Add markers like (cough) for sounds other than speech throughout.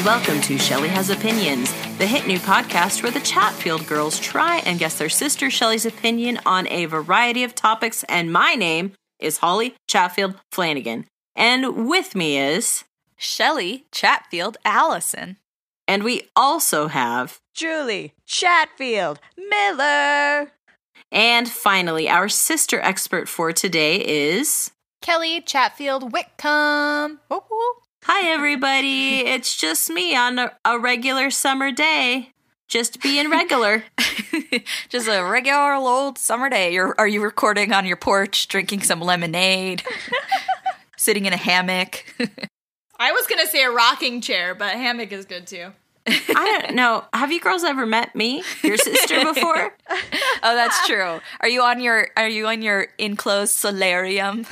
and welcome to Shelly Has Opinions, the hit new podcast where the Chatfield girls try and guess their sister Shelly's opinion on a variety of topics. And my name is Holly Chatfield Flanagan. And with me is. Shelly Chatfield Allison. And we also have. Julie Chatfield Miller. And finally, our sister expert for today is. Kelly Chatfield Whitcomb. Whoop, whoop. Hi, everybody. it's just me on a, a regular summer day. Just being regular. (laughs) just a regular old summer day. You're, are you recording on your porch, drinking some lemonade, (laughs) sitting in a hammock? I was going to say a rocking chair, but hammock is good too. I don't know. Have you girls ever met me, your sister, before? (laughs) oh, that's true. Are you on your Are you on your enclosed solarium?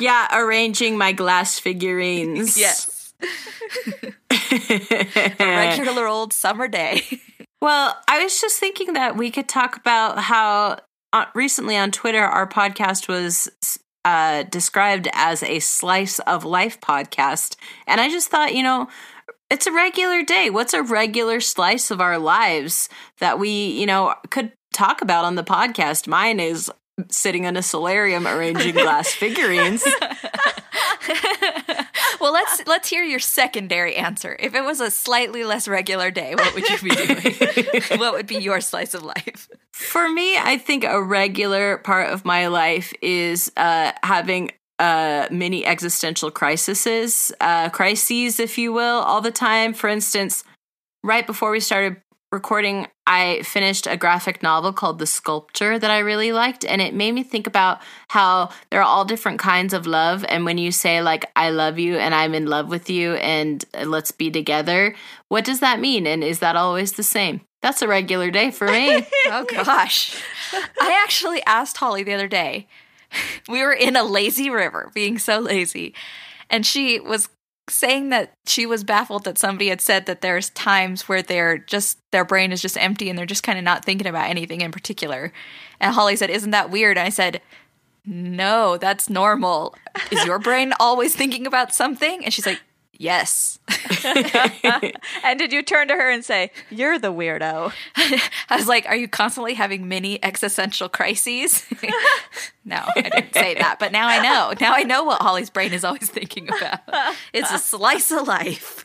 Yeah, arranging my glass figurines. Yes. (laughs) a regular old summer day. (laughs) Well, I was just thinking that we could talk about how uh, recently on Twitter our podcast was uh, described as a slice of life podcast. And I just thought, you know, it's a regular day. What's a regular slice of our lives that we, you know, could talk about on the podcast? Mine is sitting in a solarium arranging glass figurines. (laughs) well, let's let's hear your secondary answer. If it was a slightly less regular day, what would you be doing? (laughs) what would be your slice of life? For me, I think a regular part of my life is uh, having uh, many existential crises, uh, crises, if you will, all the time. For instance, right before we started recording, I finished a graphic novel called The Sculptor that I really liked. And it made me think about how there are all different kinds of love. And when you say, like, I love you and I'm in love with you and let's be together, what does that mean? And is that always the same? That's a regular day for me. (laughs) oh, gosh. (laughs) I actually asked Holly the other day. (laughs) We were in a lazy river, being so lazy. And she was saying that she was baffled that somebody had said that there's times where they're just their brain is just empty and they're just kind of not thinking about anything in particular. And Holly said, "Isn't that weird?" And I said, "No, that's normal. Is your brain always thinking about something?" And she's like, Yes. (laughs) and did you turn to her and say, You're the weirdo? (laughs) I was like, Are you constantly having mini existential crises? (laughs) no, I didn't say that, but now I know. Now I know what Holly's brain is always thinking about. It's a slice of life.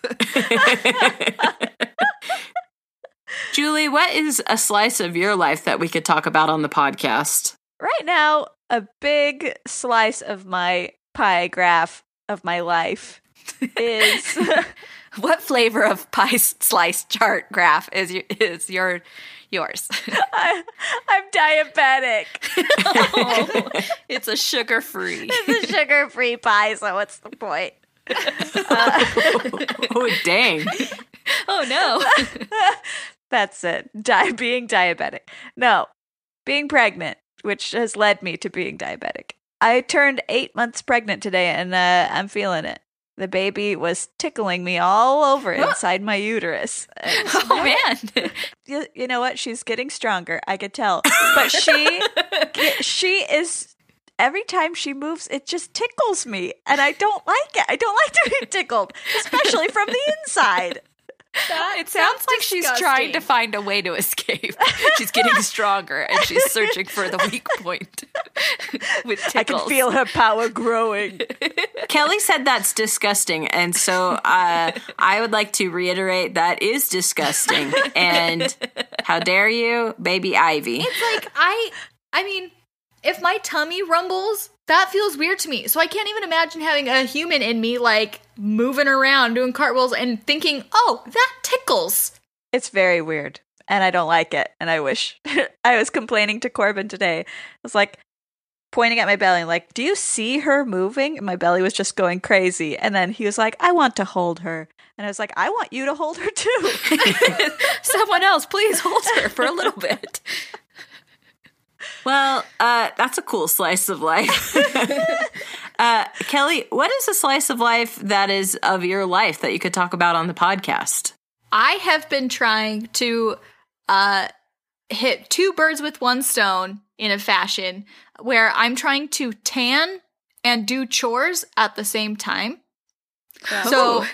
Julie, what is a slice of your life that we could talk about on the podcast? Right now, a big slice of my pie graph of my life is (laughs) what flavor of pie slice chart graph is your, is your yours? (laughs) I, am diabetic. oh, it's a sugar free. (laughs) It's a sugar free pie. So what's the point? Uh, oh dang! Oh no! That's it. Di- being diabetic. No, being pregnant, which has led me to being diabetic. I turned eight months pregnant today, and uh, I'm feeling it. The baby was tickling me all over (laughs) inside my uterus. oh man! (laughs) You, you know what? She's getting stronger. I could tell, (laughs) but she she is every time she moves, it just tickles me, and I don't like it. I don't like to be tickled, especially from the inside. That it sounds, sounds like disgusting. she's trying to find a way to escape. she's getting (laughs) stronger and she's searching for the weak point (laughs) with tickles. I can feel her power growing. (laughs) Kelly said that's disgusting, and so uh, I would like to reiterate that is disgusting. And how dare you, baby Ivy? It's like I, I mean, if my tummy rumbles, that feels weird to me. So I can't even imagine having a human in me like moving around doing cartwheels and thinking, "Oh, that tickles." It's very weird, and I don't like it. And I wish (laughs) I was complaining to Corbin today. I was like pointing at my belly, like, "Do you see her moving?" And my belly was just going crazy. And then he was like, "I want to hold her." And I was like, I want you to hold her too. (laughs) (laughs) Someone else, please hold her for a little bit. Well, uh, that's a cool slice of life. (laughs) uh, Kelly, what is a slice of life that is of your life that you could talk about on the podcast? I have been trying to uh, hit two birds with one stone in a fashion where I'm trying to tan and do chores at the same time. So Ooh.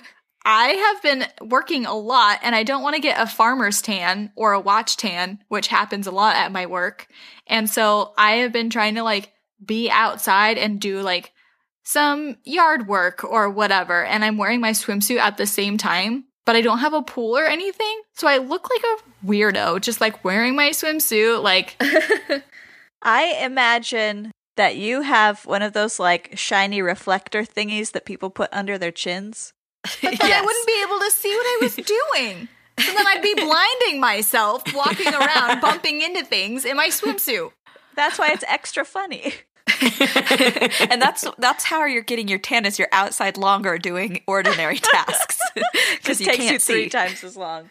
I have been working a lot and I don't want to get a farmer's tan or a watch tan, which happens a lot at my work. And so I have been trying to like be outside and do like some yard work or whatever. And I'm wearing my swimsuit at the same time, but I don't have a pool or anything. So I look like a weirdo, just like wearing my swimsuit. Like, (laughs) I imagine that you have one of those like shiny reflector thingies that people put under their chins. But then I wouldn't be able to see what I was (laughs) doing. So then I'd be blinding myself walking around, (laughs) bumping into things in my swimsuit. That's why it's extra funny. (laughs) and that's that's how you're getting your tan is you're outside longer doing ordinary tasks because you takes you three see. times as long.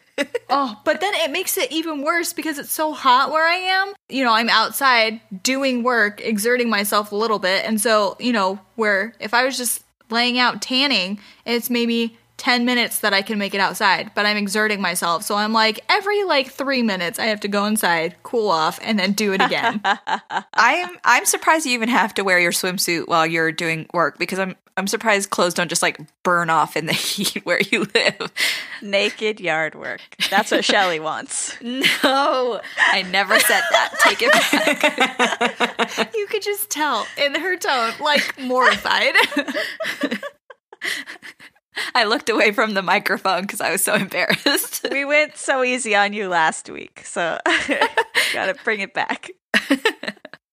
Oh, but then it makes it even worse because it's so hot where I am. You know, I'm outside doing work, exerting myself a little bit. And so, you know, where if I was just laying out tanning, it's maybe 10 minutes that I can make it outside, but I'm exerting myself. So I'm like, every like three minutes, I have to go inside, cool off, and then do it again. (laughs) I'm I'm surprised you even have to wear your swimsuit while you're doing work because I'm I'm surprised clothes don't just like burn off in the (laughs) heat where you live. Naked yard work. That's what Shelly wants. (laughs) No, I never said that. Take it back. (laughs) you could just tell in her tone, like mortified. I looked away from the microphone because I was so embarrassed. We went so easy on you last week, so gotta bring it back.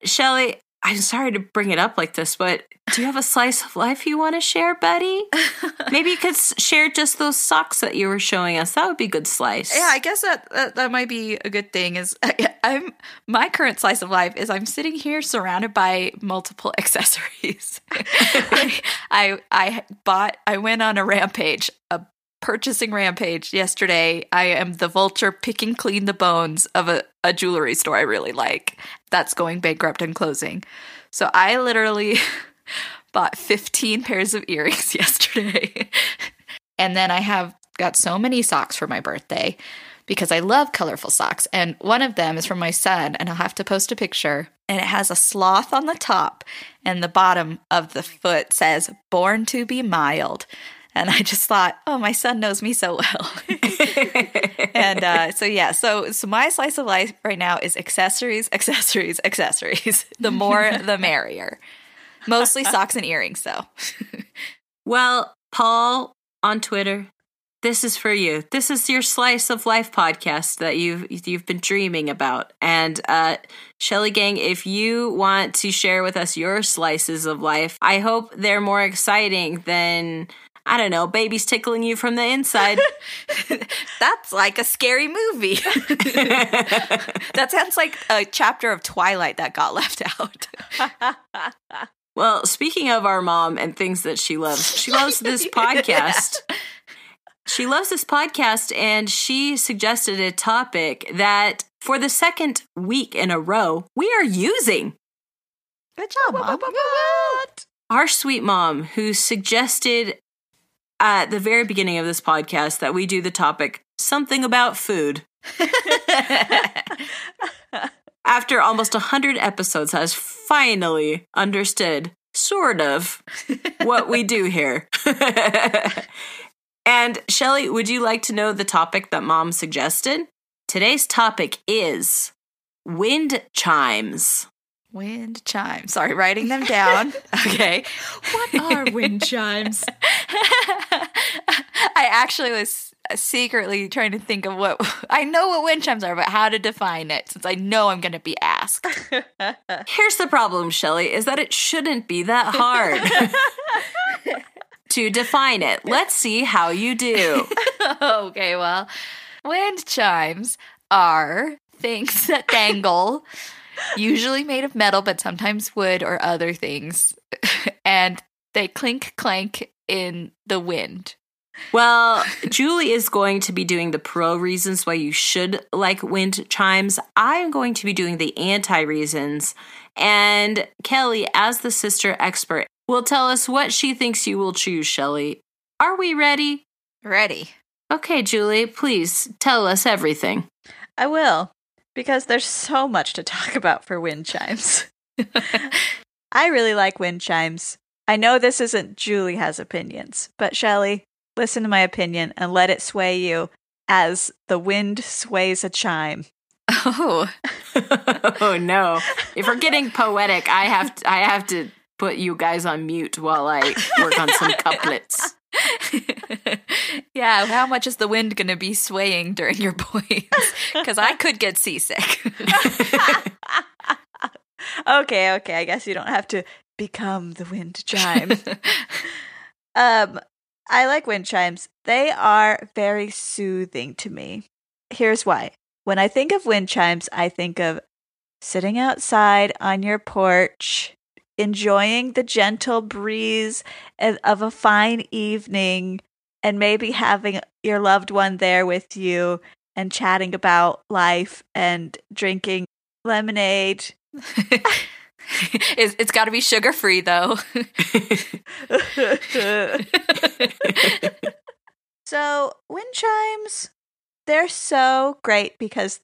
Shelly, I'm sorry to bring it up like this, but do you have a slice of life you want to share, buddy? (laughs) Maybe you could share just those socks that you were showing us. That would be a good slice. Yeah, I guess that, that that might be a good thing. Is (laughs) I'm my current slice of life is I'm sitting here surrounded by multiple (laughs) accessories. I, I I bought I went on a rampage, a purchasing rampage yesterday. I am the vulture picking clean the bones of a, a jewelry store I really like that's going bankrupt and closing. So I literally (laughs) bought 15 pairs of earrings (laughs) yesterday. and then I have got so many socks for my birthday because I love colorful socks. And one of them is from my son, and I'll have to post a picture. And it has a sloth on the top, and the bottom of the foot says, Born to be mild. And I just thought, oh, my son knows me so well. (laughs) and uh, so, yeah, so, so my slice of life right now is accessories, accessories, accessories. (laughs) The more, the merrier. Mostly socks and earrings, though. (laughs) Well, Paul on Twitter, this is for you. This is your slice of life podcast that you've you've been dreaming about. And uh Shelly Gang, if you want to share with us your slices of life, I hope they're more exciting than I don't know, babies tickling you from the inside. (laughs) That's like a scary movie. (laughs) that sounds like a chapter of Twilight that got left out. (laughs) well, speaking of our mom and things that she loves, she loves this podcast. She loves this podcast, and she suggested a topic that for the second week in a row, we are using. Good job, Mom. Our sweet mom, who suggested at the very beginning of this podcast that we do the topic something about food. (laughs) After almost 100 episodes, has finally understood, sort of, what we do here. (laughs) and Shelly, would you like to know the topic that mom suggested? Today's topic is wind chimes. Wind chimes. Sorry, writing them down. (laughs) Okay. what are wind chimes? (laughs) I actually was secretly trying to think of what I know what wind chimes are, but how to define it since I know I'm going to be asked. (laughs) Here's the problem, Shelly, is that it shouldn't be that hard to define it. Let's see how you do. okay, well, wind chimes are things that dangle, usually made of metal, but sometimes wood or other things, (laughs) and they clink clank in the wind. Well, Julie is going to be doing the pro reasons why you should like wind chimes. I'm going to be doing the anti reasons. And Kelly, as the sister expert, will tell us what she thinks you will choose, Shelly. Are we ready? Ready. Okay, Julie, please tell us everything. I will, because there's so much to talk (laughs) about for wind chimes. (laughs) I really like wind chimes I know this isn't Julie has opinions, but Shelley, listen to my opinion and let it sway you as the wind sways a chime. Oh, (laughs) oh no! If we're getting poetic, I have to, I have to put you guys on mute while I work on some couplets. (laughs) yeah. How much is the wind going to be swaying during your poems? (laughs) Because I could get seasick. (laughs) okay, okay. I guess you don't have to become the wind chime. um, I like wind chimes. They are very soothing to me. Here's why. When I think of wind chimes, I think of sitting outside on your porch, enjoying the gentle breeze of a fine evening, and maybe having your loved one there with you and chatting about life and drinking lemonade. it's, it's got to be sugar free, though. (laughs) so, wind chimes, they're so great because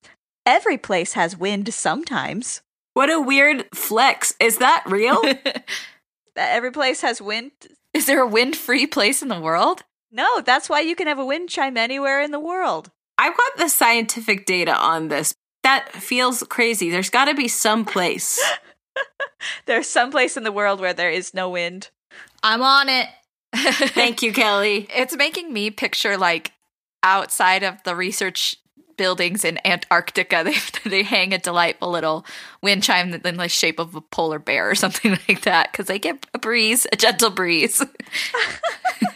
every place has wind sometimes. What a weird flex. Is that real? (laughs) that every place has wind. Is there a wind free place in the world? No, that's why you can have a wind chime anywhere in the world. I want the scientific data on this. That feels crazy. There's got to be some place. (laughs) There's some place in the world where there is no wind. I'm on it. Thank you, Kelly. (laughs) It's making me picture like outside of the research buildings in Antarctica, they (laughs) they hang a delightful little wind chime in the shape of a polar bear or (laughs) something like that because they get a breeze, a gentle breeze. (laughs)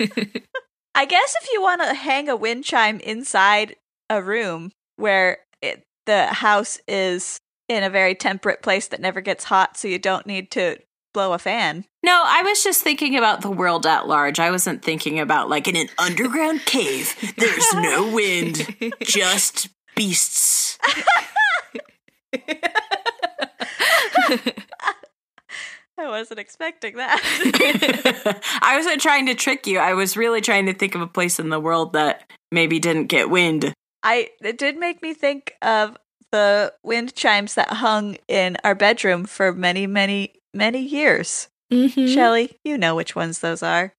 I guess if you want to hang a wind chime inside a room where it, the house is in a very temperate place that never gets hot, so you don't need to blow a fan. No, I was just thinking about the world at large. I wasn't thinking about like in an underground cave. There's no wind, just beasts. I wasn't expecting that. (laughs) I wasn't trying to trick you. I was really trying to think of a place in the world that maybe didn't get wind. I it did make me think of the wind chimes that hung in our bedroom for many, many, many years. Mm-hmm. Shelly, you know which ones those are.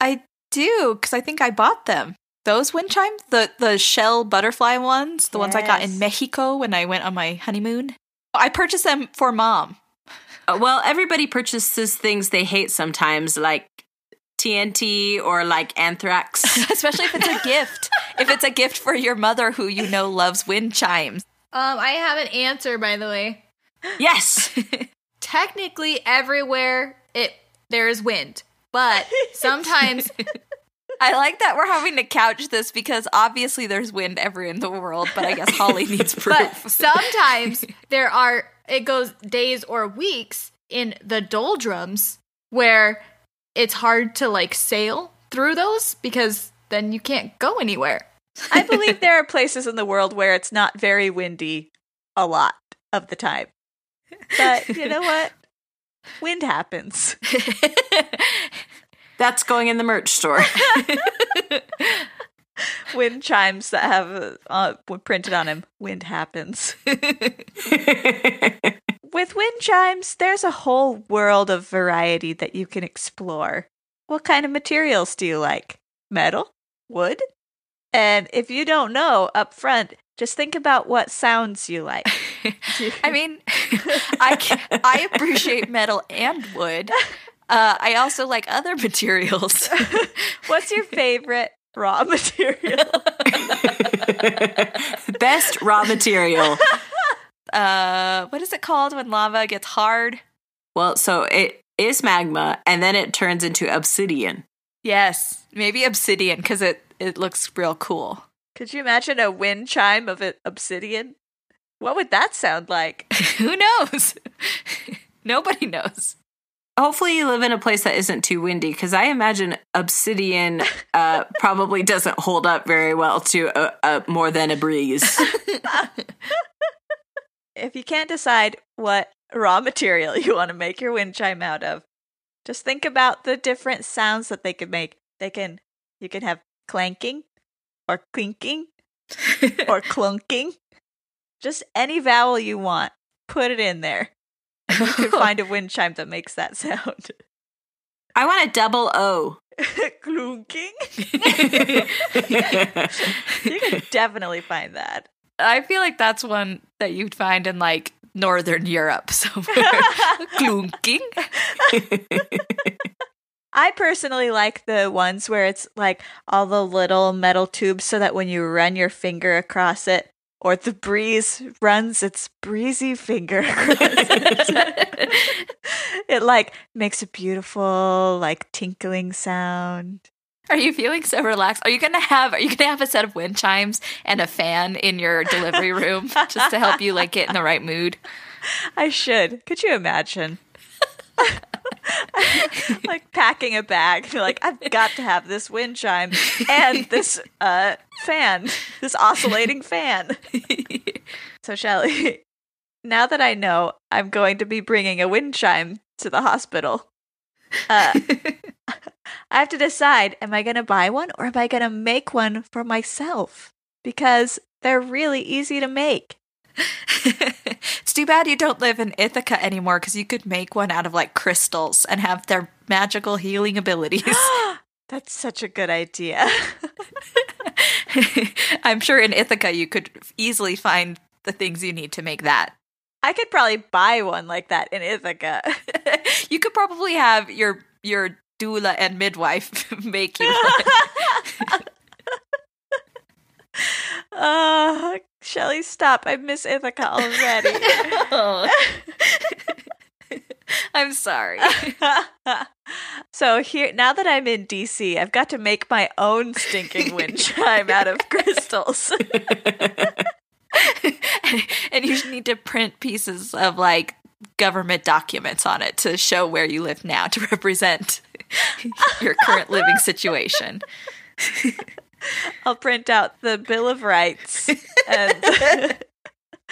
I do because I think I bought them. Those wind chimes, the the shell butterfly ones, the yes. ones I got in Mexico when I went on my honeymoon. I purchased them for mom. Uh, well, everybody purchases things they hate sometimes, like TNT or like anthrax. (laughs) Especially if it's a gift. (laughs) If it's a gift for your mother who you know loves wind chimes. Um, I have an answer, by the way. Yes. (laughs) Technically, everywhere it there is wind, but sometimes. I like that we're having to couch this because obviously there's wind everywhere in the world, but I guess Holly (laughs) needs proof. But sometimes there are it goes days or weeks in the doldrums where it's hard to like sail through those because then you can't go anywhere. I believe (laughs) there are places in the world where it's not very windy a lot of the time. But you know what? (laughs) Wind happens. That's going in the merch store. (laughs) wind chimes that have uh, printed on them. Wind happens. (laughs) With wind chimes, there's a whole world of variety that you can explore. What kind of materials do you like? Metal? Wood? And if you don't know up front, just think about what sounds you like. (laughs) I mean, I I appreciate metal and wood. Uh, I also like other (laughs) materials. (laughs) What's your favorite raw (laughs) material? Best raw material. Uh, what is it called when lava gets hard? Well, so it is magma, and then it turns into obsidian. Yes, maybe obsidian because it it looks real cool. Could you imagine a wind chime of obsidian? What would that sound like? Who knows? Nobody knows. Hopefully, you live in a place that isn't too windy because I imagine obsidian uh, (laughs) probably doesn't hold up very well to a, a, more than a breeze. (laughs) if you can't decide what raw material you want to make your wind chime out of, just think about the different sounds that they could make. They can, you can have clanking or clinking or (laughs) clunking. Just any vowel you want, put it in there. And (laughs) you can (laughs) find a wind chime that makes that sound. (laughs) I want a double O. Klunking. you can definitely find that. I feel like that's one that you'd find in like Northern Europe somewhere. Klunking. I personally like the ones where it's like all the little metal tubes so that when you run your finger across it or the breeze runs its breezy finger across (laughs) it, it like makes a beautiful like tinkling sound. Are you feeling so relaxed? Are you gonna have are you gonna have a set of wind chimes and a fan in your delivery room just to help you like get in the right mood? (laughs) I should. Could you imagine? (laughs) (laughs) like packing a bag. You're like, I've got to have this wind chime and this (laughs) uh, fan, this oscillating fan. (laughs) so, Shelly, now that I know I'm going to be bringing a wind chime to the hospital, uh, I have to decide am I going to buy one or am I going to make one for myself? Because they're really easy to make. (laughs) it's too bad you don't live in Ithaca anymore because you could make one out of like crystals and have their magical healing abilities. (gasps) That's such a good idea. (laughs) I'm sure in Ithaca you could easily find the things you need to make that. I could probably buy one like that in Ithaca. (laughs) you could probably have your your doula and midwife make you one. uh, Shelly, stop. I miss Ithaca already. (laughs) Oh. (laughs) I'm sorry. (laughs) so here now that I'm in DC, I've got to make my own stinking wind chime out of crystals. and you need to print pieces of like government documents on it to show where you live now to represent your current living situation. (laughs) I'll print out the Bill of Rights and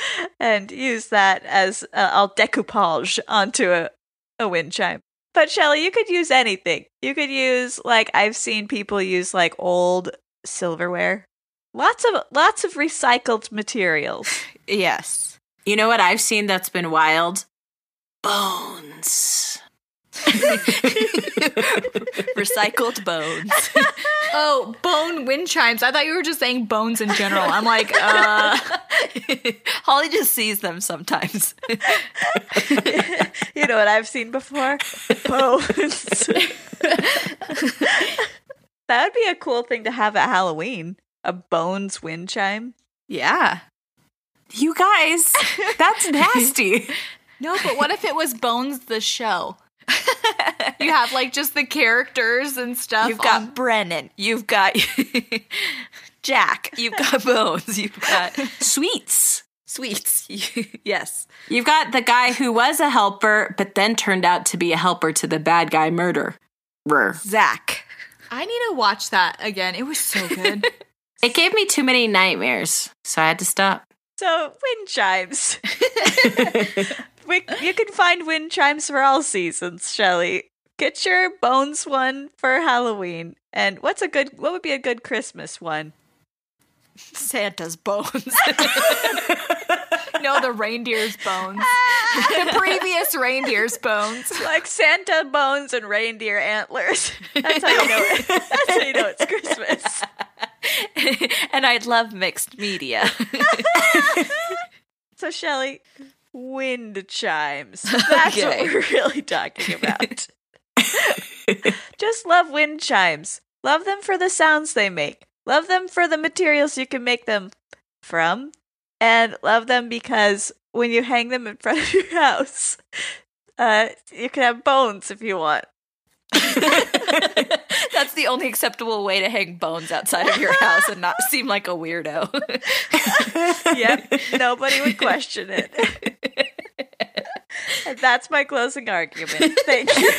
(laughs) and use that as uh, I'll decoupage onto a, a wind chime. But Shelly, you could use anything. You could use like I've seen people use like old silverware. Lots of lots of recycled materials. (laughs) Yes. You know what I've seen that's been wild? Bones. (laughs) Recycled bones. (laughs) Oh, bone wind chimes. I thought you were just saying bones in general. I'm like, uh. (laughs) Holly just sees them sometimes. you know what I've seen before? Bones. that would be a cool thing to have at Halloween. A bones wind chime. Yeah. You guys, that's nasty. No, but what if it was Bones the show? You have like just the characters and stuff. You've got on- Brennan. You've got (laughs) Jack. You've got Bones. You've got Sweets. Sweets. (laughs) yes. You've got the guy who was a helper, but then turned out to be a helper to the bad guy murderer. Zach. I need to watch that again. It was so good. (laughs) It gave me too many nightmares, so I had to stop. So, wind chimes. We, you can find wind chimes for all seasons, Shelly. Get your bones one for Halloween. And what's a good what would be a good Christmas one? Santa's bones. (laughs) (laughs) no, the reindeer's bones. the (laughs) previous reindeer's bones. Like Santa bones and reindeer antlers. That's how you know it. That's how you know it's Christmas. and I'd love mixed media. So Shelly, wind chimes. (laughs) That's Okay. what we're really talking about. (laughs) Just love wind chimes. Love them for the sounds they make. Love them for the materials you can make them from. And love them because when you hang them in front of your (laughs) house, uh, you can have bones if you want. (laughs) That's the only acceptable way to hang bones outside of your house and not seem like a weirdo. (laughs) Yep, nobody would question it. and that's my closing argument. Thank you.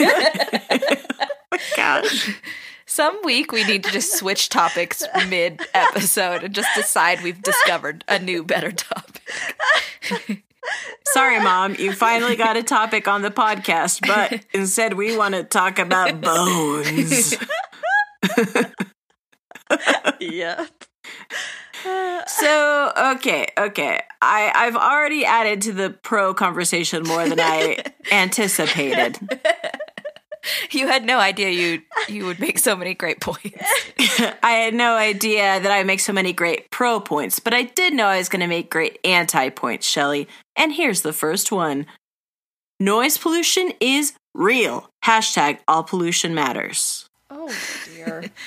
(laughs) Gosh. Some week we need to just switch topics mid episode and just decide we've discovered a new better topic. Sorry, Mom, you finally got a topic on the podcast, but (laughs) instead we want to talk about bones. (laughs) (laughs) yep. So, okay, okay. I, I've already added to the pro conversation more than I anticipated. You had no idea you you would make so many great points. I had no idea that I would make so many great pro points, but I did know I was going to make great anti points, Shelly. And here's the first one Noise pollution is real. Hashtag all pollution matters. Oh dear. (laughs)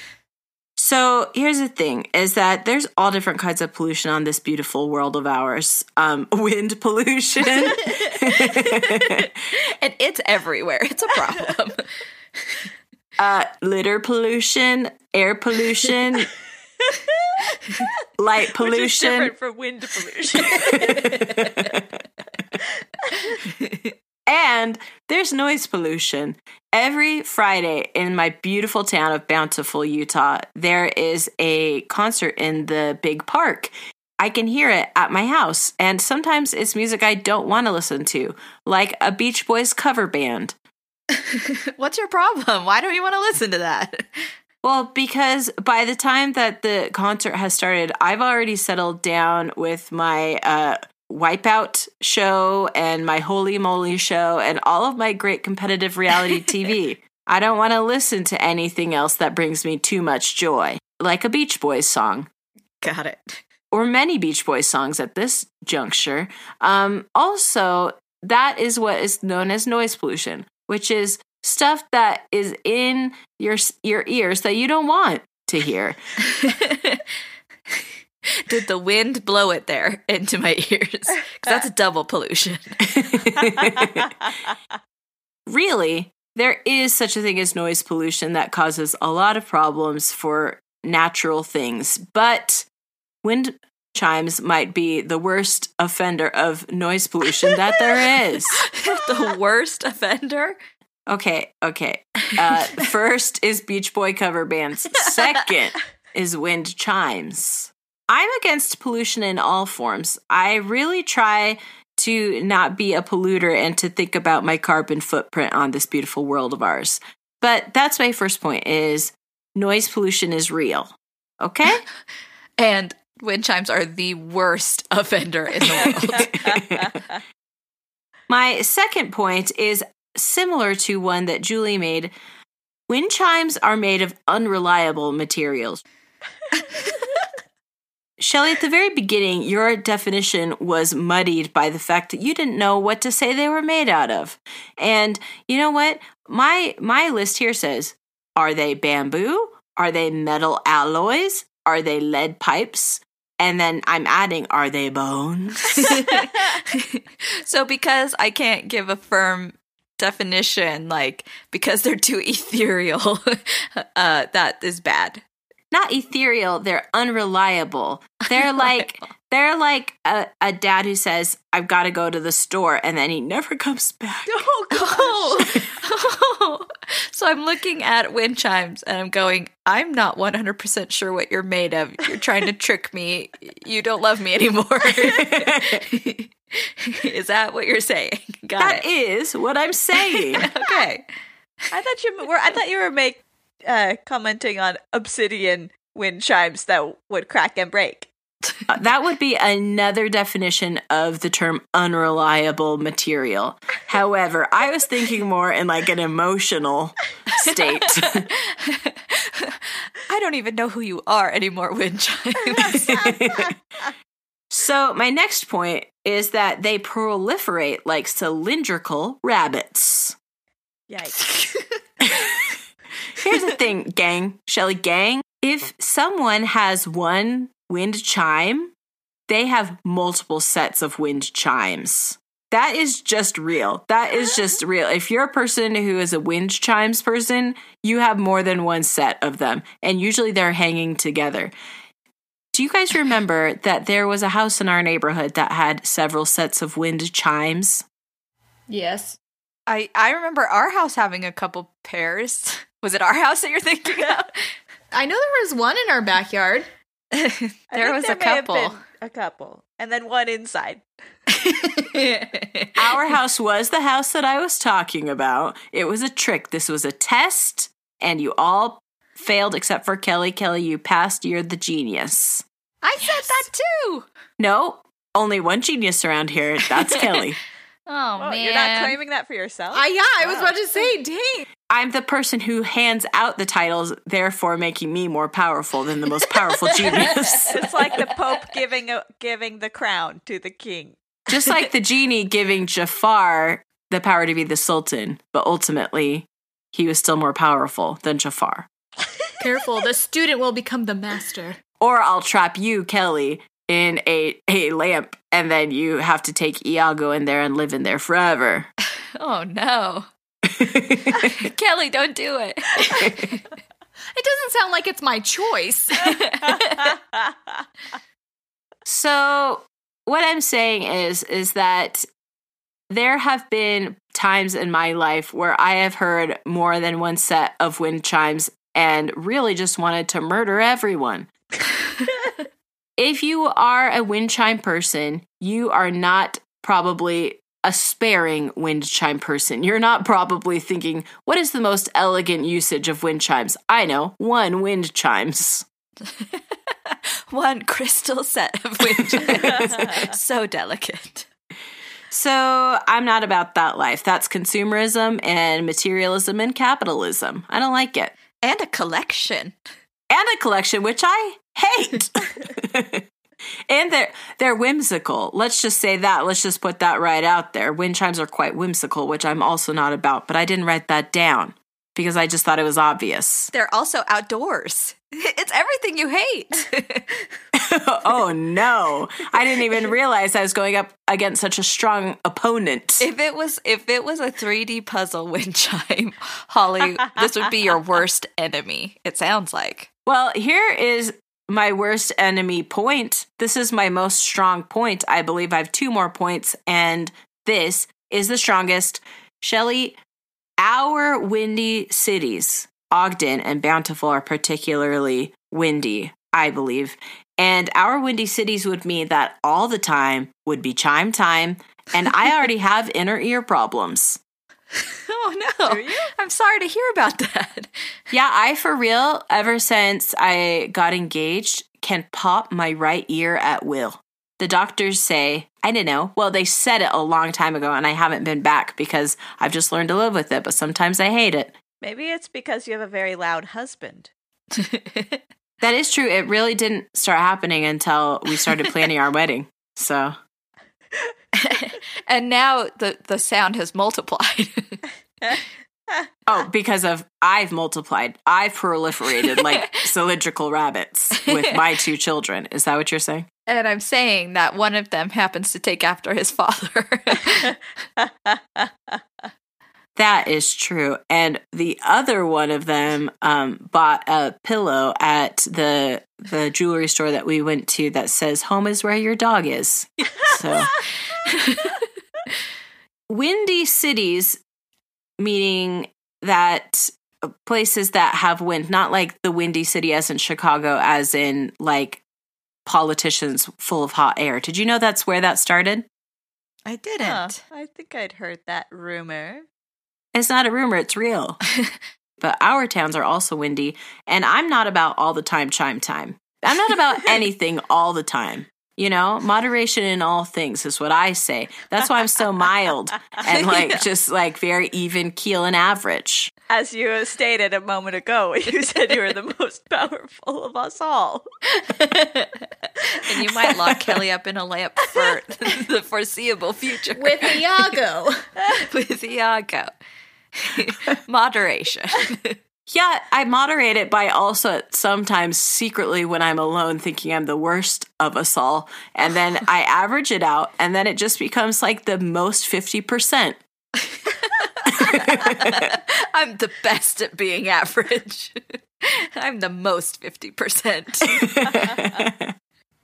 So here's the thing is that there's all different kinds of pollution on this beautiful world of ours. Um, (laughs) wind pollution. (laughs) and it's everywhere. It's a problem. uh, litter pollution, air pollution, (laughs) light Which is pollution. different from wind pollution. (laughs) And there's noise pollution. Every Friday in my beautiful town of Bountiful, Utah, there is a concert in the big park. I can hear it at my house, and sometimes it's music I don't want to listen to, like a Beach Boys cover band. (laughs) What's your problem? Why don't you want to listen to that? Well, because by the time that the concert has started, I've already settled down with my uh, Wipeout show and my Holey Moley show and all of my great competitive reality (laughs) TV. I don't want to listen to anything else that brings me too much joy, like a Beach Boys song Got it. or many Beach Boys songs at this juncture. Um, also, that is what is known as noise pollution, which is stuff that is in your your ears that you don't want to hear. (laughs) Did the wind blow it there into my ears? 'Cause that's (laughs) double pollution. (laughs) really, there is such a thing as noise pollution that causes a lot of problems for natural things, but wind chimes might be the worst offender of noise pollution that there is. the worst offender? Okay, okay. (laughs) Uh, first is Beach Boy cover bands. Second (laughs) is wind chimes. I'm against pollution in all forms. I really try to not be a polluter and to think about my carbon footprint on this beautiful world of ours. But that's my first point is noise pollution is real. Okay? (laughs) And wind chimes are the worst offender in the world. My second point is similar to one that Julie made. Wind chimes are made of unreliable materials. (laughs) Shelley, at the very beginning, your definition was muddied by the fact that you didn't know what to say they were made out of. And you know what? My my list here says, are they bamboo? Are they metal alloys? Are they lead pipes? And then I'm adding, are they bones? (laughs) so because I can't give a firm definition, like because they're too (laughs) ethereal, uh, that is bad. not ethereal they're unreliable they're (laughs) like they're like a, a dad who says i've got to go to the store and then he never (laughs) comes back (laughs) oh (laughs) gosh. Oh. so I'm looking at wind chimes and I'm going, I'm not 100% sure what you're made of. You're trying to trick me. You don't love me anymore. is that what you're saying? Got That it. is what i'm saying okay. I thought you were. I thought you were make uh, commenting on obsidian wind chimes that would crack and break. Uh, that would be another definition of the term unreliable material however i was thinking more in like an emotional state (laughs) I don't even know who you are anymore, wind chimes. (laughs) so my next point is that they proliferate like cylindrical rabbits Yikes! (laughs) Here's the thing, gang, Shelly, gang. If someone has one wind chime, they have multiple sets of wind chimes. That is just real. That is uh-huh. just real. If you're a person who is a wind chimes person, you have more than one set of them, and usually they're hanging together. Do you guys remember (sighs) that there was a house in our neighborhood that had several sets of wind chimes? yes. I, I remember our house having a couple pairs. (laughs) Was it our house that you're thinking of? (laughs) I know there was one in our backyard. I there was there a couple. a couple, and then one inside. (laughs) Our house was the house that I was talking about. It was a trick. This was a test, and you all failed except for Kelly. Kelly, you passed. You're the genius. I said that too. No, only one genius around here. That's Kelly. (laughs) Oh Well, man, you're not claiming that for yourself. I yeah, I was about to say, dang. I'm the person who hands out the titles, therefore making me more powerful than the most powerful (laughs) genius. It's like the Pope giving a, giving the crown to the king. Just like the genie giving Jafar the power to be the sultan, but ultimately he was still more powerful than Jafar. (laughs) Careful, the student will become the master. Or I'll trap you, Kelly, in a, a lamp, and then you have to take Iago in there and live in there forever. (laughs) Oh no. (laughs) Kelly, don't do it. (laughs) It doesn't sound like it's my choice. (laughs) So what I'm saying is is that there have been times in my life where I have heard more than one set of wind chimes and really just wanted to murder everyone. if you are a wind chime person, you are not probably a sparing wind chime person. You're not probably thinking, what is the most elegant usage of wind chimes? I know, one wind chimes. (laughs) One crystal set of wind (laughs) chimes. so delicate. So I'm not about that life. That's consumerism and materialism and capitalism. I don't like it. And a collection. And a collection, which I hate. (laughs) and they're they're whimsical. Let's just say that. Let's just put that right out there. Wind chimes are quite whimsical, which I'm also not about, but I didn't write that down because I just thought it was obvious. They're also outdoors. (laughs) It's everything you hate. (laughs) oh no. I didn't even realize I was going up against such a strong opponent. if it was if it was a 3D puzzle wind chime, Holly, this would be your worst enemy. It sounds like. Well, here is my worst enemy point. This is my most strong point. I believe I have two more points, and this is the strongest. Shelley, our windy cities, Ogden and Bountiful, are particularly windy, I believe. And our windy cities would mean that all the time would be chime time, and I already (laughs) have inner ear problems. (laughs) Oh no. Do you? I'm sorry to hear about that. (laughs) Yeah, I for real, ever since I got engaged, can pop my right ear at will. The doctors say, I don't know. Well, they said it a long time ago, and I haven't been back because I've just learned to live with it, but sometimes I hate it. Maybe it's because you have a very loud husband. (laughs) That is true. It really didn't start happening until we started planning our wedding. So, (laughs) and now the the sound has multiplied. (laughs) oh, because of I've multiplied, I've proliferated like (laughs) cylindrical rabbits with my two children. Is that what you're saying? and I'm saying that one of them happens to take after his father. That is true. And the other one of them um, bought a pillow at the the jewelry store that we went to that says "Home is where your dog is." So, (laughs) windy cities, meaning that places that have wind, not like the windy city as in Chicago, as in like politicians full of hot air. Did you know that's where that started? I didn't. Huh, I think I'd heard that rumor. It's not a rumor, it's real. (laughs) but our towns are also windy, and I'm not about all the time chime time. I'm not about (laughs) anything all the time. You know, moderation in all things is what I say. That's why I'm so mild (laughs) and like just like very even keel and average. As you stated a moment ago, you said you were the most powerful of us all. and you might lock Kelly up in a lamp for the foreseeable future With Iago. with Iago. (laughs) Moderation. (laughs) Yeah, I moderate it by also sometimes secretly when I'm alone thinking I'm the worst of us all. And then (laughs) I average it out, and then it just becomes like the most 50%. I'm the best at being average. I'm the most 50%.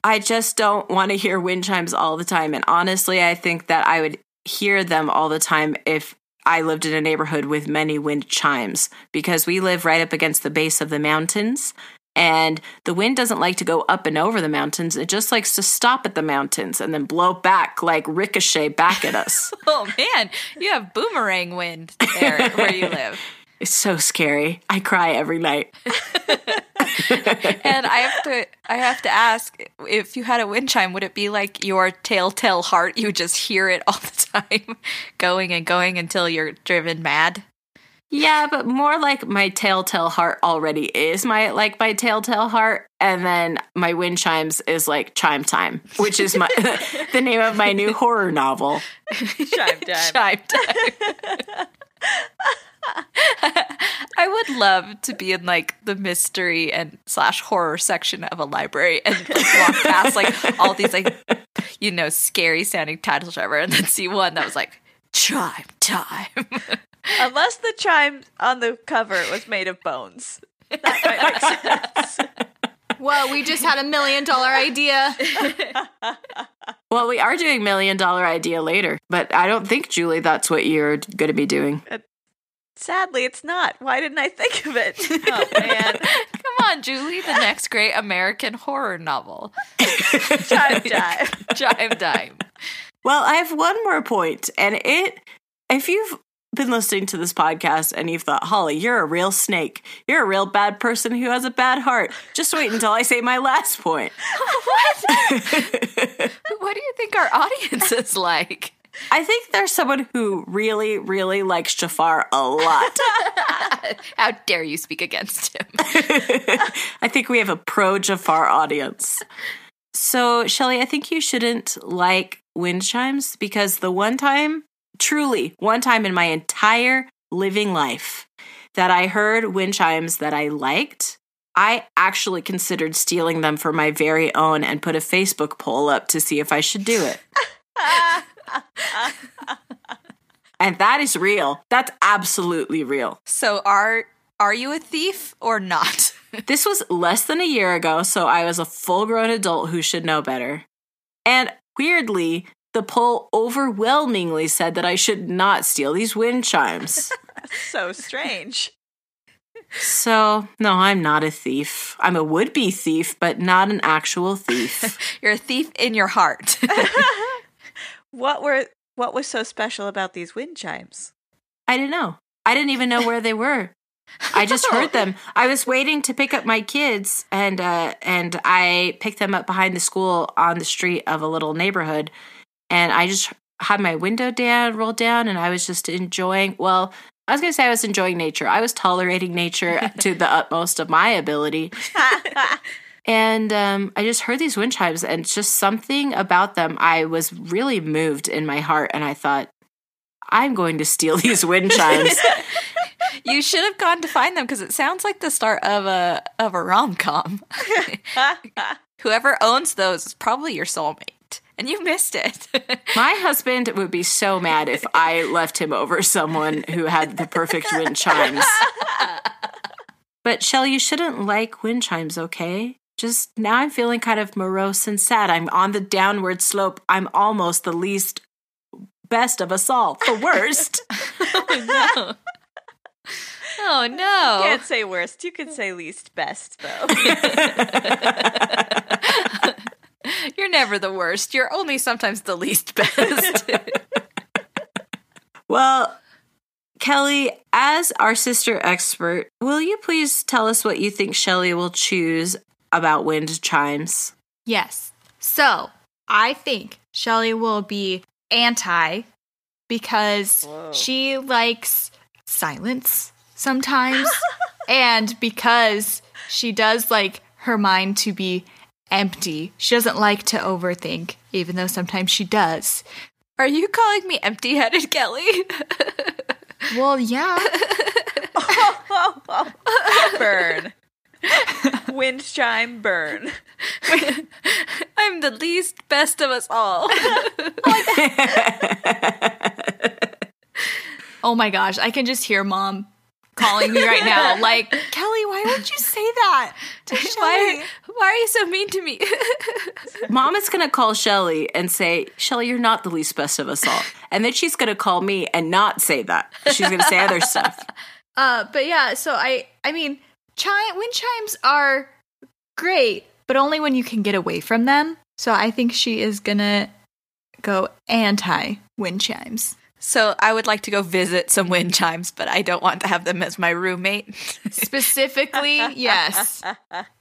I just don't want to hear wind chimes all the time. And honestly, I think that I would hear them all the time if I lived in a neighborhood with many wind chimes because we live right up against the base of the mountains. And the wind doesn't like to go up and over the mountains. It just likes to stop at the mountains and then blow back, like ricochet back at us. (laughs) oh man, you have boomerang wind there where you live. It's so scary. I cry every night. (laughs) And I have to I have to ask if you had a wind chime, would it be like your telltale heart? You just hear it all (laughs) the time, going and going until you're driven mad. Yeah, but more like my telltale heart already is my like my telltale heart, and then my wind chimes is like chime time, which is my (laughs) the name of my new horror novel. Chime time. Chime time. (laughs) I would love to be in like the mystery and slash horror section of a library and like, walk past like all these like you know scary sounding titles ever, and then see one that was like chime time. (laughs) Unless the chime on the cover was made of bones. That might make sense. Well, we just had a million dollar idea. (laughs) Well, we are doing million dollar idea later, but I don't think Julie that's what you're going to be doing. Sadly, it's not. Why didn't I think of it? (laughs) Oh man, (laughs) Come on, Julie, the next great American horror novel. chime time. Chime time. Well, I have one more point, and it if you've been listening to this podcast and you've thought, Holly, you're a real snake. You're a real bad person who has a bad heart. Just wait until I say my last point. (laughs) what? What do you think our audience is like? I think there's someone who really, really likes Jafar a lot. (laughs) How dare you speak against him? (laughs) I think we have a pro Jafar audience. So, Shelly, I think you shouldn't like wind chimes because the one time, truly, one time in my entire living life that I heard wind chimes that I liked, I actually considered stealing them for my very own and put a Facebook poll up to see if I should do it. (laughs) (laughs) and that is real. That's absolutely real. So are are you a thief or not? (laughs) This was less than a year ago, so I was a full grown adult who should know better. And weirdly, the poll overwhelmingly said that I should not steal these wind chimes. (laughs) so strange. so, no, I'm not a thief. I'm a would be thief, but not an actual thief. You're a thief in your heart. What were what was so special about these wind chimes? I didn't know. I didn't even know where they were. I just (laughs) heard them. I was waiting to pick up my kids, and uh, and I picked them up behind the school on the street of a little neighborhood, and I just had my window down, rolled down, and I was just enjoying. Well, I was gonna say I was enjoying nature. I was tolerating nature (laughs) to the utmost of my ability, (laughs) and um, I just heard these wind chimes, and just something about them. I was really moved in my heart, and I thought. I'm going to steal (laughs) these wind chimes. (laughs) you should have gone to find them because it sounds like the start of a of a rom com. (laughs) Whoever owns those is probably your soulmate, and you missed it. My husband would be so mad if I left him over someone who had the perfect wind chimes. But Shell, you shouldn't like wind chimes, okay? Just now I'm feeling kind of morose and sad. I'm on the downward slope. I'm almost the least best of us all. The worst. (laughs) oh no! Oh no! Can't say worst. You can say least best though. (laughs) You're never the worst. You're only sometimes the least best. (laughs) well, Kelly, as our sister expert, will you please tell us what you think Shelly will choose about wind chimes? Yes. So I think Shelly will be anti because Whoa. she likes silence sometimes. (laughs) and because she does like her mind to be empty. She doesn't like to overthink, even though sometimes she does. Are you calling me empty-headed, Kelly? Well, yeah. (laughs) (laughs) burn. Wind chime burn. (laughs) I'm the least best of us all. (laughs) Oh my gosh, I can just hear mom calling me right now. (laughs) Like, Kelly, why would you say that? To why, Shelly? why are you so mean to me? Mom is going to call Shelly and say, Shelly, you're not the least best of us all. And then she's going to call me and not say that. She's going to say other stuff. Uh, but yeah, so I, I mean, chime wind chimes are great, but only when you can get away from them. So I think she is gonna go anti wind chimes. so I would like to go visit some wind chimes, but I don't want to have them as my roommate. Specifically, (laughs) yes,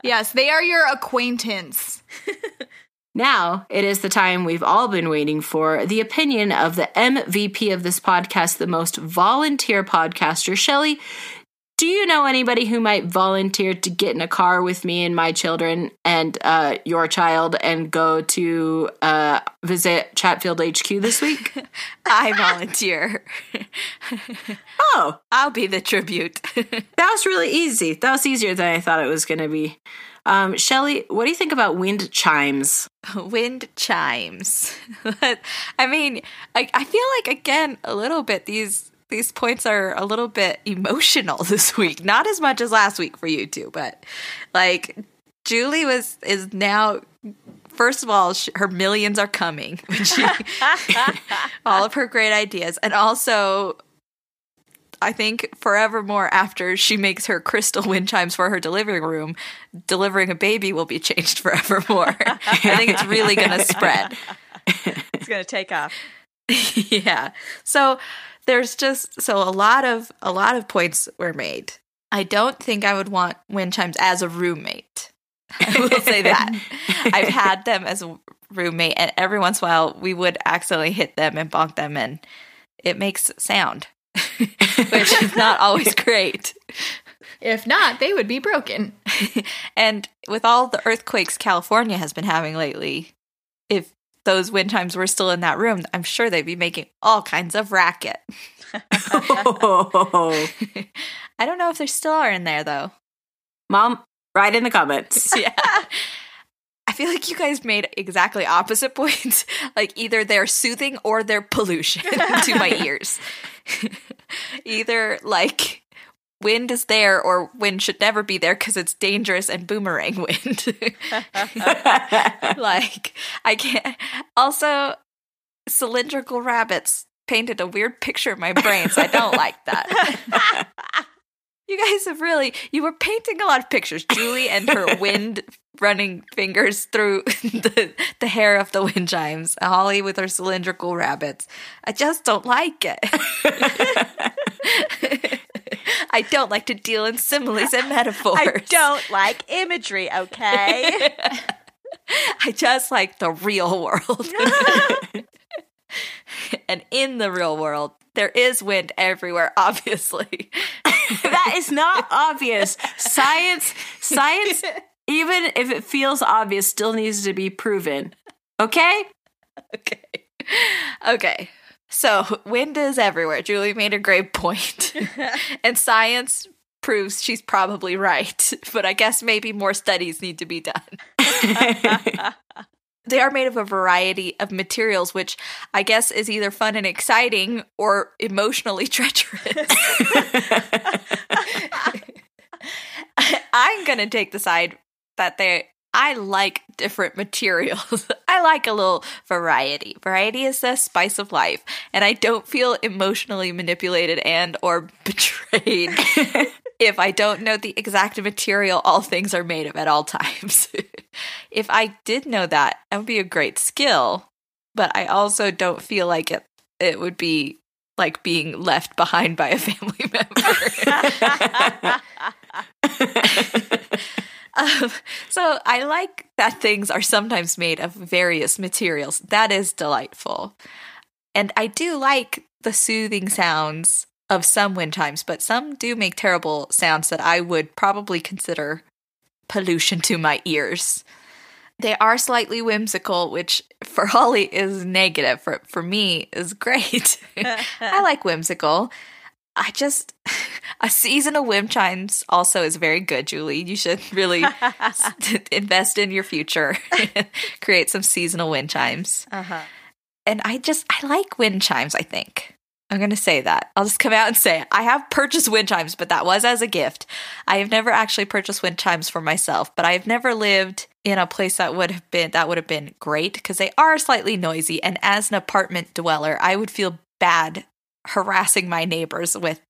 yes, they are your acquaintance. (laughs) Now it is the time we've all been waiting for the opinion of the MVP of this podcast, the most volunteer podcaster. Shelly, do you know anybody who might volunteer to get in a car with me and my children and uh, your child and go to uh, visit Chatfield HQ this week? (laughs) I volunteer. (laughs) oh, I'll be the tribute. (laughs) that was really easy. That was easier than I thought it was going to be. Um, Shelly, what do you think about wind chimes? Wind chimes. I mean, I, I feel like again a little bit these these points are a little bit emotional (laughs) this week. Not as much as last week for you two, but like Julie was is now. First of all, she, her millions are coming. (laughs) She, (laughs) all of her great ideas, and also I think forevermore after she makes her crystal wind chimes for her delivery room, delivering a baby will be changed forevermore. I think it's really going to spread. It's going to take off. yeah. So there's just so a lot of a lot of points were made. I don't think I would want wind chimes as a roommate. I will say that. (laughs) I've had them as a roommate and every once in a while we would accidentally hit them and bonk them and it makes sound. (laughs) which is not always (laughs) great. If not, they would be broken. and with all the earthquakes California has been having lately, if those wind chimes were still in that room, I'm sure they'd be making all kinds of racket. Oh. (laughs) I don't know if they still are in there though. Mom, write in the comments. (laughs) yeah. I feel like you guys made exactly opposite points. (laughs) like either they're soothing or they're pollution to my ears. either like wind is there or wind should never be there because it's dangerous and boomerang wind. (laughs) like I can't. Also, cylindrical rabbits painted a weird picture in my brain, so I don't like that. (laughs) You guys have really you were painting a lot of pictures. Julie and her (laughs) wind running fingers through the the hair of the wind chimes. Holly with her cylindrical rabbits. I just don't like it. I don't like to deal in similes and metaphors. (laughs) I don't like imagery, okay? (laughs) I just like the real world. (laughs) and in the real world, there is wind everywhere, obviously. that is not obvious. Science, science, even if it feels obvious, still needs to be proven. Okay? Okay. Okay. So, (laughs) wind is everywhere. Julie made a great point. (laughs) and science proves she's probably right, (laughs) but I guess maybe more studies need to be done. they are made of a variety of materials, which I guess is either fun and exciting or emotionally treacherous. I'm going to take the side that they I like different (laughs) materials. (laughs) I like a little variety. Variety is the spice of life, and I don't feel emotionally manipulated and or (laughs) betrayed if I don't know the exact material all things are made of at all times. if I did know that, that would be a great skill, but I also don't feel like it it would be like being left behind by a family member. Um, so I like that things are sometimes made of various materials. That is delightful. And I do like the soothing sounds of some wind chimes, but some do make terrible sounds that I would probably consider pollution to my ears. They are slightly whimsical, which for Holly is negative. For for me is great. (laughs) I like whimsical. I just (laughs) a season of wind chimes also is very good, Julie. You should really (laughs) invest in your future. (laughs) Create some seasonal wind chimes. Uh-huh. And I just I like wind chimes, I think. I'm going to say that. I'll just come out and say it. I have purchased wind chimes, but that was as a gift. I have never actually purchased wind chimes for myself, but I've never lived in a place that would have been that would have been great because they are slightly noisy and as an apartment dweller, I would feel bad harassing my neighbors with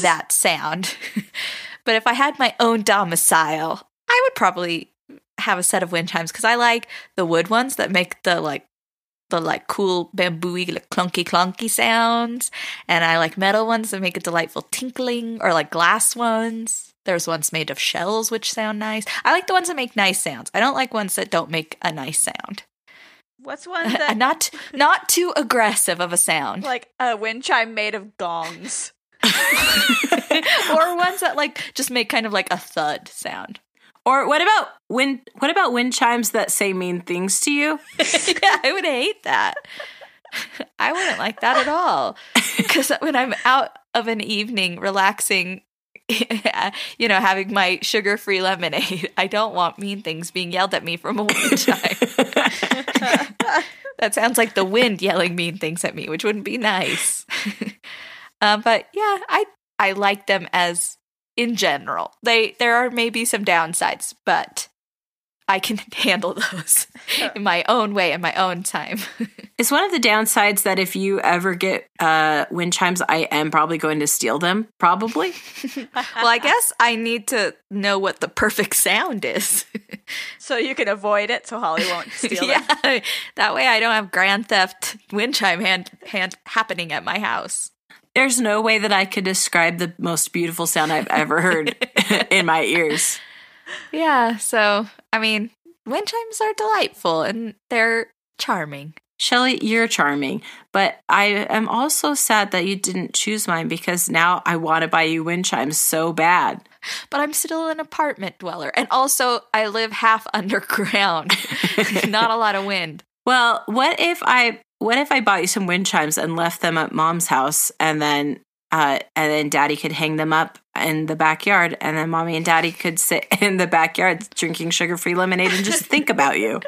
that sound. (laughs) but if I had my own domicile, I would probably have a set of wind chimes because I like the wood ones that make the like the like cool bambooy like clunky clunky sounds and I like metal ones that make a delightful tinkling or like glass ones. There's ones made of shells which sound nice. I like the ones that make nice sounds. I don't like ones that don't make a nice sound. What's one (laughs) that not not too aggressive of a sound, like a wind chime made of gongs? (laughs) or ones that like just make kind of like a thud sound. Or what about wind? What about wind chimes that say mean things to you? (laughs) yeah, I would hate that. I wouldn't like that at all. Because when I'm out of an evening relaxing, you know, having my sugar free lemonade, I don't want mean things being yelled at me from a wind chime. (laughs) that sounds like the wind yelling mean things at me, which wouldn't be nice. um, (laughs) but yeah, I I like them as in general. They there are maybe some downsides, but I can (laughs) handle those (laughs) in my own way in my own time. (laughs) it's one of the downsides that if you ever get uh, wind chimes, I am probably going to steal them? Probably. well, I guess I need to know what the perfect sound is. so you can avoid it so Holly won't steal yeah, it. that way I don't have grand theft wind chime hand, hand happening at my house. There's no way that I could describe the most beautiful sound I've ever heard in my ears. Yeah, so I mean, wind chimes are delightful and they're charming. Shelly, you're charming, but I am also sad that you didn't choose mine because now I want to buy you wind chimes so bad. But I'm still an apartment dweller, and also I live half (laughs) underground. (laughs) Not a lot of wind. Well, what if I what if I bought you some wind chimes and left them at mom's house and then uh, and then daddy could hang them up in the backyard and then mommy and daddy could sit (laughs) in the backyard drinking sugar-free lemonade and just think about you.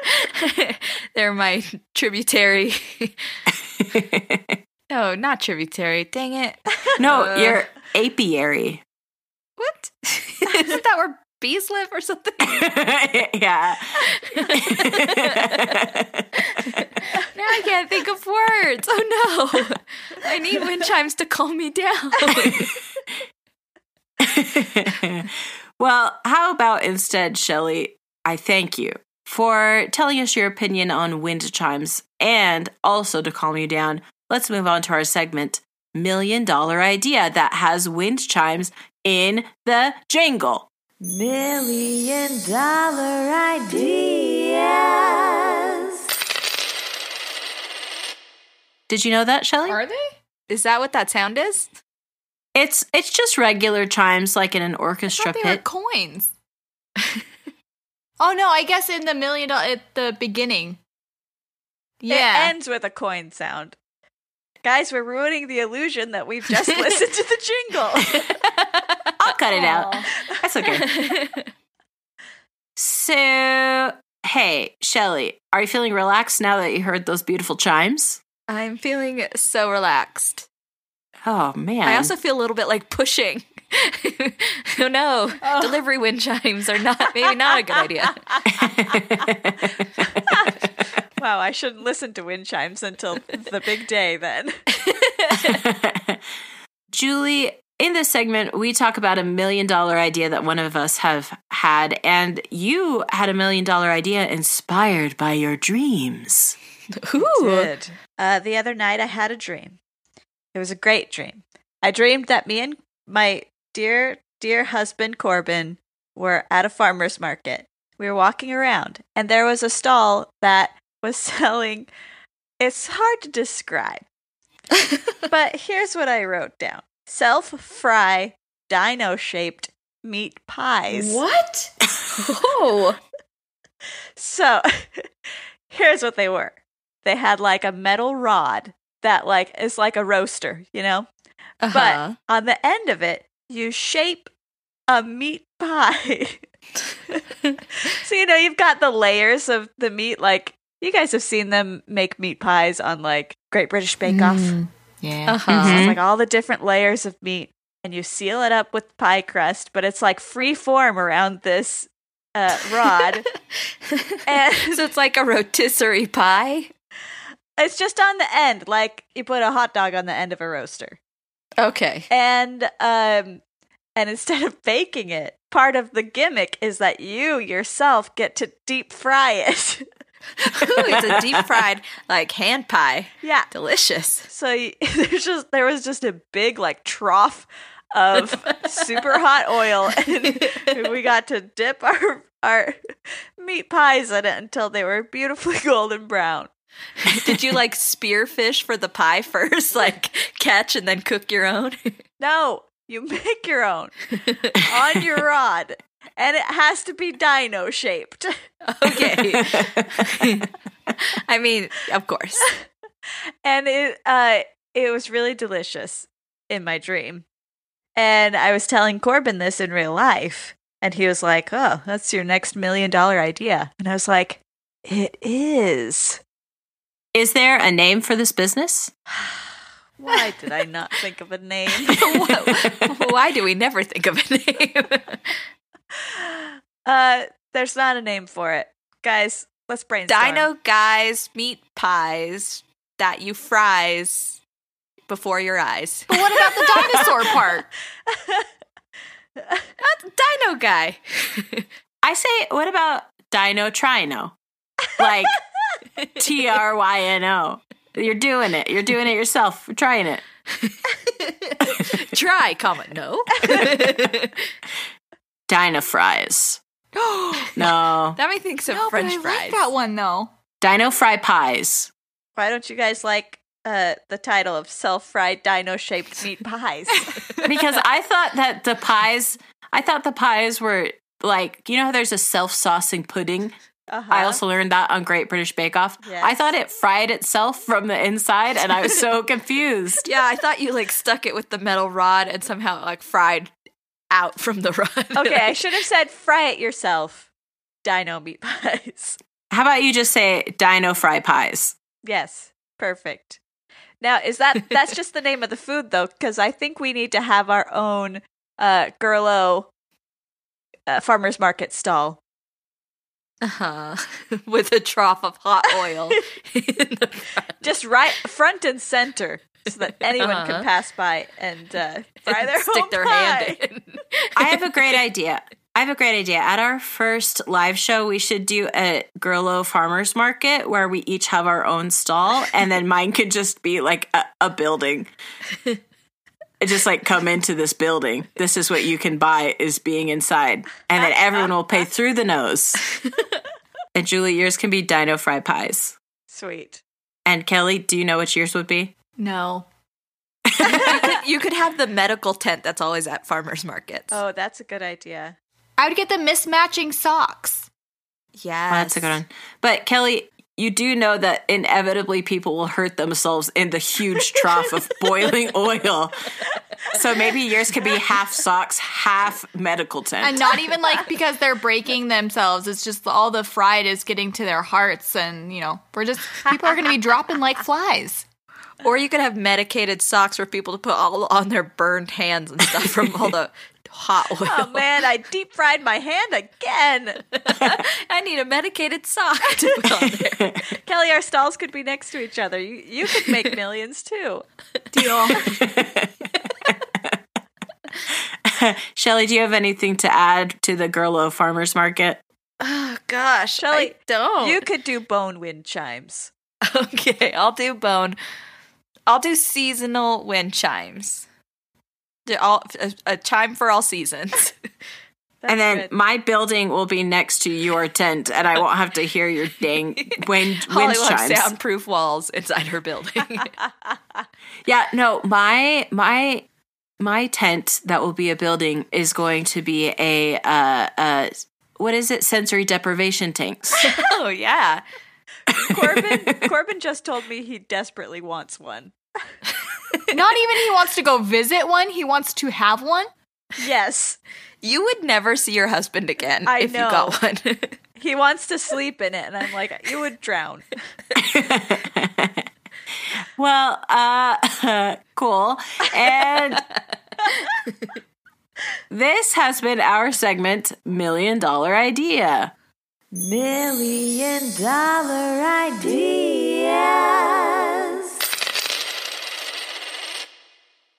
(laughs) They're my tributary. No (laughs) not tributary. Dang it. No uh, you're apiary. What? Isn't that where bees live or something (laughs) yeah (laughs) now I can't think of words. Oh no. I need wind (laughs) chimes to calm me down. well, how about instead, Shelly? I thank you for telling us your opinion on wind chimes and also to calm you down. Let's move on to our segment Million Dollar Idea that has wind chimes in the jingle. Million Dollar Idea. Did you know that, Shelly? Are they? Is that what that sound is? It's it's just regular chimes like in an orchestra they pit. Were coins. (laughs) oh no, I guess in the million dollar at the beginning. Yeah. It ends with a coin sound. Guys, we're ruining the illusion that we've just (laughs) listened to the jingle. (laughs) I'll cut it out. That's okay. (laughs) so, hey, Shelly, are you feeling relaxed now that you heard those beautiful chimes? I'm feeling so relaxed. Oh man. I also feel a little bit like pushing. (laughs) oh no. Oh. Delivery wind chimes are not maybe not a good idea. (laughs) wow, I shouldn't listen to wind chimes until the big day then. Julie, in this segment, we talk about a million dollar idea that one of us have had, and you had a million dollar idea inspired by your dreams. (laughs) Ooh. did. Uh, the other night, I had a dream. It was a great dream. I dreamed that me and my dear, dear husband Corbin were at a farmer's market. We were walking around, and there was a stall that was (laughs) selling. It's hard to describe. (laughs) but here's what I wrote down self fry, dino shaped meat pies. What? (laughs) oh. so (laughs) here's what they were they had like a metal rod that like is like a roaster, you know? Uh-huh. But on the end of it, you shape a meat pie. (laughs) so you know, you've got the layers of the meat like you guys have seen them make meat pies on like Great British Bake Off. Mm, yeah. Uh-huh. Mm-hmm. So it's like all the different layers of meat and you seal it up with pie crust, but it's like free form around this uh, rod. (laughs) and so it's like a rotisserie pie. It's just on the end, like you put a hot dog on the end of a roaster. Okay. And um and instead of baking it, part of the gimmick is that you yourself get to deep fry it. (laughs) (laughs) Ooh, it's a deep fried like hand pie. Yeah, delicious. So (laughs) there's just there was just a big like trough of super hot oil, (laughs) and we got to dip our our meat pies in it until they were beautifully golden brown. Did you like spearfish for the pie first? Like catch and then cook your own? No, you make your own on your rod, and it has to be dino shaped. okay. (laughs) I mean, of course. and it uh it was really delicious in my dream. And I was telling Corbin this in real life, and he was like, "Oh, that's your next million dollar idea." And I was like, "It is." Is there a name for this business? (sighs) Why did I not think of a name? (laughs) Why do we never think of a name? (laughs) uh, there's not a name for it, guys. Let's brainstorm. Dino guys meat pies that you fries before your eyes. (laughs) But what about the dinosaur (laughs) part? Dino guy. (laughs) I say, what about Dino Trino? Like T R Y N O. You're doing it. You're doing it yourself. You're trying it. Try, comment no. Dino fries. (gasps) No. that makes me think some no, French but I fries. like that one though. Dino fry pies. Why don't you guys like uh, the title of self-fried dino-shaped (laughs) meat pies? (laughs) Because I thought that the pies, I thought the pies were like, you know how there's a self saucing pudding? Uh-huh. I also learned that on Great British Bake Off. Yes. I thought it fried itself from the inside and I was so (laughs) confused. Yeah, I thought you like stuck it with the metal rod and somehow like fried out (laughs) from the run. (laughs) okay, I should have said fry it yourself. Dino meat (laughs) pies. How about you just say Dino fry pies? Yes, perfect. Now, is that that's just the name of the food though? Because I think we need to have our own uh, Gerlo uh, farmers market stall. uh-huh. with a trough of hot oil. in the front. just right front and center so that anyone Uh-huh. can pass by and uh, (laughs) fry their Stick their pie. hand in. I have a great idea. I have a great idea. At our first live show, we should do a Gerlo farmers market where we each have our own stall, and then mine could just be like a, a building. It just like come into this building. This is what you can buy is being inside, and then everyone will pay through the nose. And Julie, yours can be Dino Fry pies. Sweet. And Kelly, do you know what yours would be? No. you, could, you could have the medical tent that's always at farmers markets. Oh, that's a good idea. I would get the mismatching socks. yeah, Oh, that's a good one. But Kelly, you do know that inevitably people will hurt themselves in the huge trough of (laughs) boiling oil. So maybe yours could be half socks, half medical tent. And not even like because they're breaking themselves. It's just all the fried is getting to their hearts. And, you know, we're just, people are going to be dropping like flies. (laughs) Or you could have medicated socks for people to put all on their burned hands and stuff from all the (laughs) hot oh, oil. Oh man, I deep fried my hand again. (laughs) I need a medicated sock to put on there. Kelly, our stalls could be next to each other. You you could make millions too. Deal. Shelly, do you have anything to add to the Gerlo Farmers Market? Oh gosh, Shelly, don't. You could do bone wind chimes. okay, I'll do bone. I'll do seasonal wind chimes. All a, a chime for all seasons. (laughs) And then good. my building will be next to your tent, and I won't have to hear your dang (laughs) wind, wind Holly loves chimes. soundproof walls inside her building. (laughs) Yeah, no, my my my tent that will be a building is going to be a uh uh what is it? Sensory deprivation tanks. oh yeah, Corbin (laughs) Corbin just told me he desperately wants one. (laughs) Not even he wants to go visit one, he wants to have one. Yes. you would never see your husband again I if know. you got one. (laughs) He wants to sleep in it and I'm like, you would drown. well, uh cool. And this has been our segment Million Dollar Idea. Million Dollar Ideas.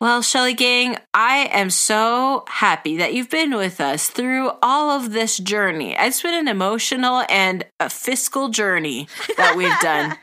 Well, Shelly Gang, I am so happy that you've been with us through all of this journey. It's been an emotional and a fiscal journey that we've done.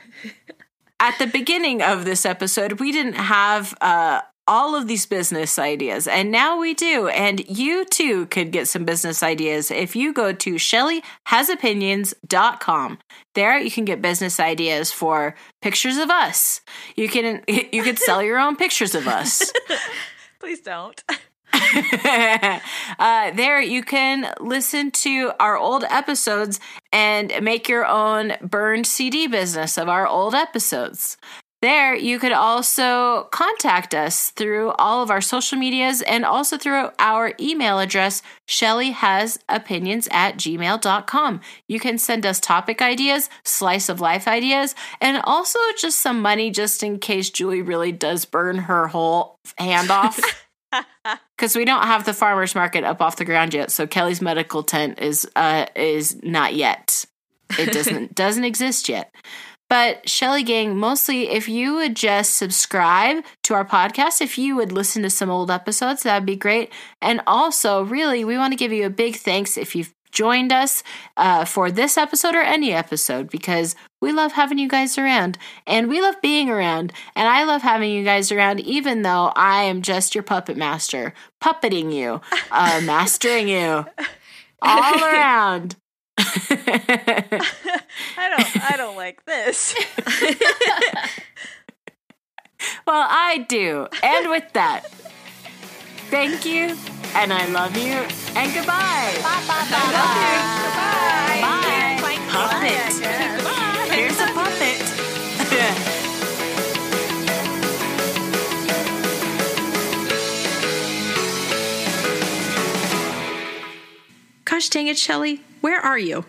(laughs) At the beginning of this episode, we didn't have uh, all of these business ideas, and now we do. And you too could get some business ideas if you go to shellyhasopinions.com. There you can get business ideas for pictures of us. You can you could sell your own pictures of us. (laughs) Please don't. (laughs) uh, there you can listen to our old episodes and make your own burned CD business of our old episodes. There, you could also contact us through all of our social medias and also through our email address, shellyhasopinions at gmail.com. You can send us topic ideas, slice of life ideas, and also just some money just in case Julie really does burn her whole hand off. (laughs) Because we don't have the farmers market up off the ground yet, so Kelly's medical tent is uh is not yet. It doesn't (laughs) doesn't exist yet. But Shelly Gang, mostly if you would just subscribe to our podcast, if you would listen to some old episodes, that'd be great. And also, really, we want to give you a big thanks if you've joined us uh, for this episode or any episode because we love having you guys around and we love being around. And I love having you guys around, even though I am just your puppet master, puppeting you, uh, mastering you (laughs) all around. (laughs) I don't I don't like this. (laughs) well, I do. And with that, thank you, and I love you, and goodbye. Bye, bye, bye, bye. Bye. bye. Puppet. Here's a puppet. Gosh dang it, Shelly. Where are you?